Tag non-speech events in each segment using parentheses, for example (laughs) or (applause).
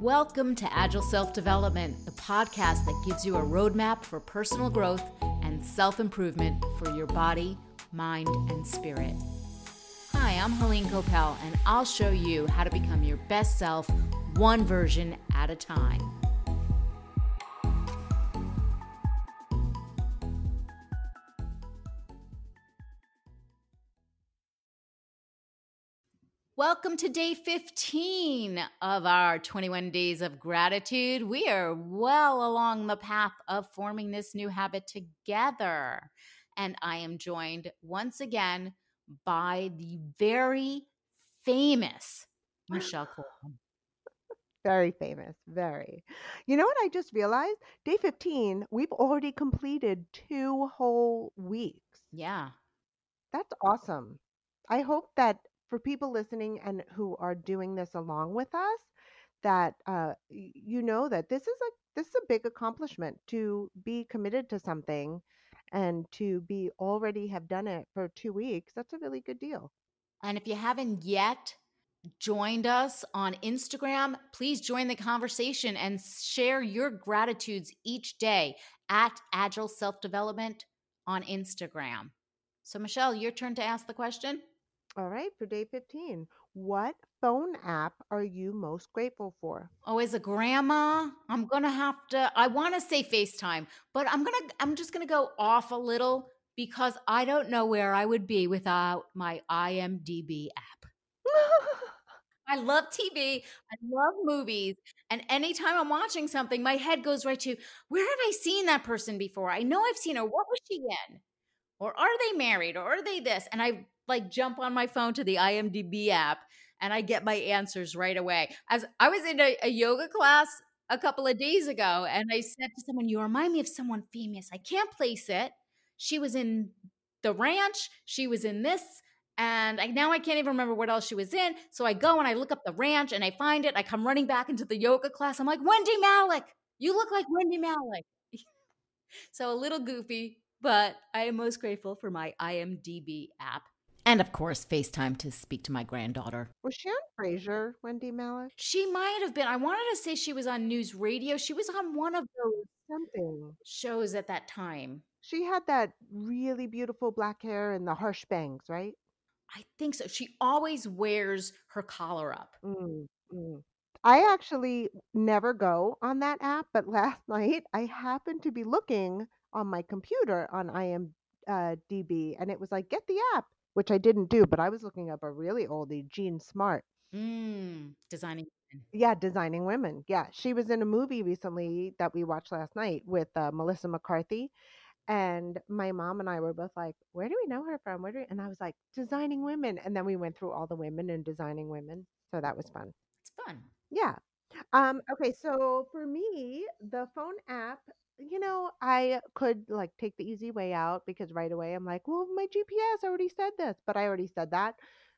Welcome to Agile Self Development, the podcast that gives you a roadmap for personal growth and self improvement for your body, mind, and spirit. Hi, I'm Helene Copel, and I'll show you how to become your best self one version at a time. Welcome to day 15 of our 21 days of gratitude. We are well along the path of forming this new habit together. And I am joined once again by the very famous Michelle Coleman. (laughs) Very famous, very. You know what I just realized? Day 15, we've already completed two whole weeks. Yeah. That's awesome. I hope that for people listening and who are doing this along with us that uh, you know that this is a this is a big accomplishment to be committed to something and to be already have done it for two weeks that's a really good deal. And if you haven't yet joined us on instagram please join the conversation and share your gratitudes each day at agile self development on instagram. So michelle your turn to ask the question all right, for day 15, what phone app are you most grateful for? Oh, as a grandma, I'm going to have to I want to say FaceTime, but I'm going to I'm just going to go off a little because I don't know where I would be without my IMDb app. (laughs) I love TV. I love movies. And anytime I'm watching something, my head goes right to where have I seen that person before? I know I've seen her. What was she in? Or are they married? Or are they this? And I like jump on my phone to the IMDb app and I get my answers right away. As I was in a, a yoga class a couple of days ago and I said to someone, You remind me of someone famous. I can't place it. She was in the ranch, she was in this. And I, now I can't even remember what else she was in. So I go and I look up the ranch and I find it. I come running back into the yoga class. I'm like, Wendy Malick, you look like Wendy Malick. (laughs) so a little goofy, but I am most grateful for my IMDb app. And of course, FaceTime to speak to my granddaughter. Was she on Frasier, Wendy Malick? She might have been. I wanted to say she was on news radio. She was on one of those something shows at that time. She had that really beautiful black hair and the harsh bangs, right? I think so. She always wears her collar up. Mm, mm. I actually never go on that app, but (laughs) last night I happened to be looking on my computer on IMDb, and it was like, get the app which I didn't do, but I was looking up a really oldie, Jean Smart. Mm, designing women. Yeah, designing women. Yeah, she was in a movie recently that we watched last night with uh, Melissa McCarthy, and my mom and I were both like, "Where do we know her from?" Where do we? And I was like, "Designing women," and then we went through all the women and designing women, so that was fun. It's fun. Yeah. Um, okay, so for me, the phone app you know, I could like take the easy way out because right away I'm like, well, my GPS already said this, but I already said that.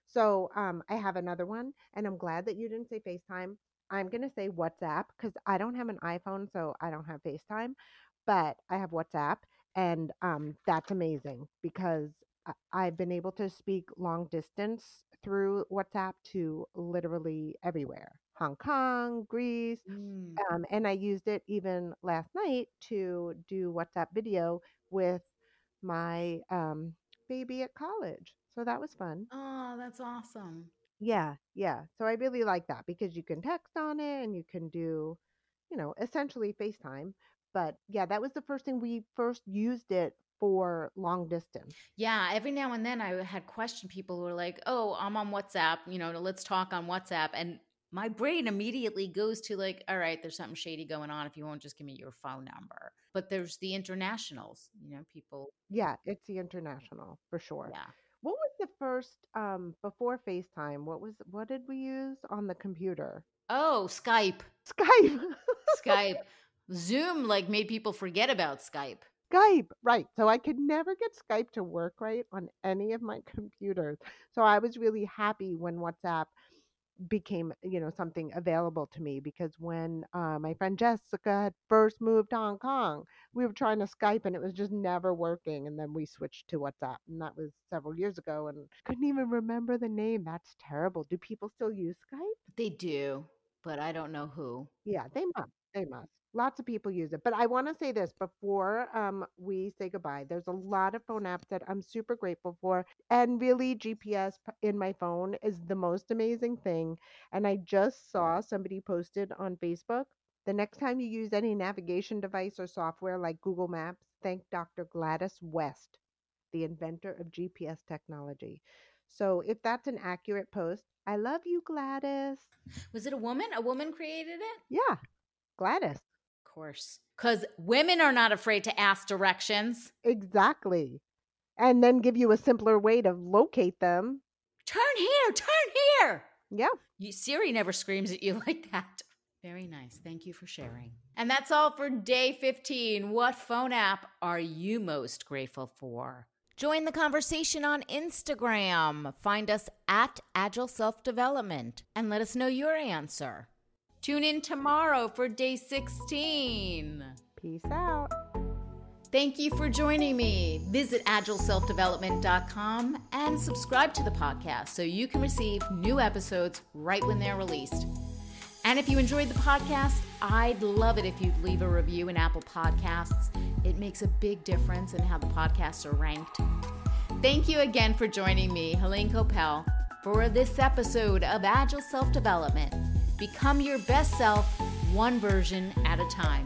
So um, I have another one, and I'm glad that you didn't say FaceTime. I'm going to say WhatsApp because I don't have an iPhone, so I don't have FaceTime, but I have WhatsApp, and um, that's amazing because I've been able to speak long distance through WhatsApp to literally everywhere. Hong Kong, Greece, mm. um, and I used it even last night to do WhatsApp video with my um, baby at college. So that was fun. Oh, that's awesome. Yeah, yeah. So I really like that because you can text on it and you can do, you know, essentially FaceTime. But yeah, that was the first thing we first used it for long distance. Yeah, every now and then I had questioned people who were like, "Oh, I'm on WhatsApp, you know, let's talk on WhatsApp." And my brain immediately goes to like, all right, there's something shady going on if you won't just give me your phone number. But there's the internationals, you know, people. Yeah, it's the international for sure. Yeah. What was the first um before FaceTime? What was what did we use on the computer? Oh, Skype. Skype. (laughs) Skype. Zoom like made people forget about Skype. Skype, right. So I could never get Skype to work right on any of my computers. So I was really happy when WhatsApp became you know something available to me because when uh, my friend Jessica had first moved to Hong Kong, we were trying to Skype and it was just never working, and then we switched to WhatsApp, and that was several years ago, and couldn't even remember the name. That's terrible. Do people still use Skype? They do. but I don't know who. Yeah, they must. They must. Lots of people use it. But I want to say this before um, we say goodbye. There's a lot of phone apps that I'm super grateful for. And really, GPS in my phone is the most amazing thing. And I just saw somebody posted on Facebook the next time you use any navigation device or software like Google Maps, thank Dr. Gladys West, the inventor of GPS technology. So if that's an accurate post, I love you, Gladys. Was it a woman? A woman created it? Yeah, Gladys. Of course. Because women are not afraid to ask directions. Exactly. And then give you a simpler way to locate them. Turn here, turn here. Yeah. You, Siri never screams at you (laughs) like that. Very nice. Thank you for sharing. And that's all for day 15. What phone app are you most grateful for? Join the conversation on Instagram. Find us at Agile Self Development and let us know your answer. Tune in tomorrow for day 16. Peace out. Thank you for joining me. Visit agileselfdevelopment.com and subscribe to the podcast so you can receive new episodes right when they're released. And if you enjoyed the podcast, I'd love it if you'd leave a review in Apple Podcasts. It makes a big difference in how the podcasts are ranked. Thank you again for joining me, Helene Copel, for this episode of Agile Self Development. Become your best self, one version at a time.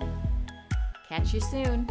Catch you soon.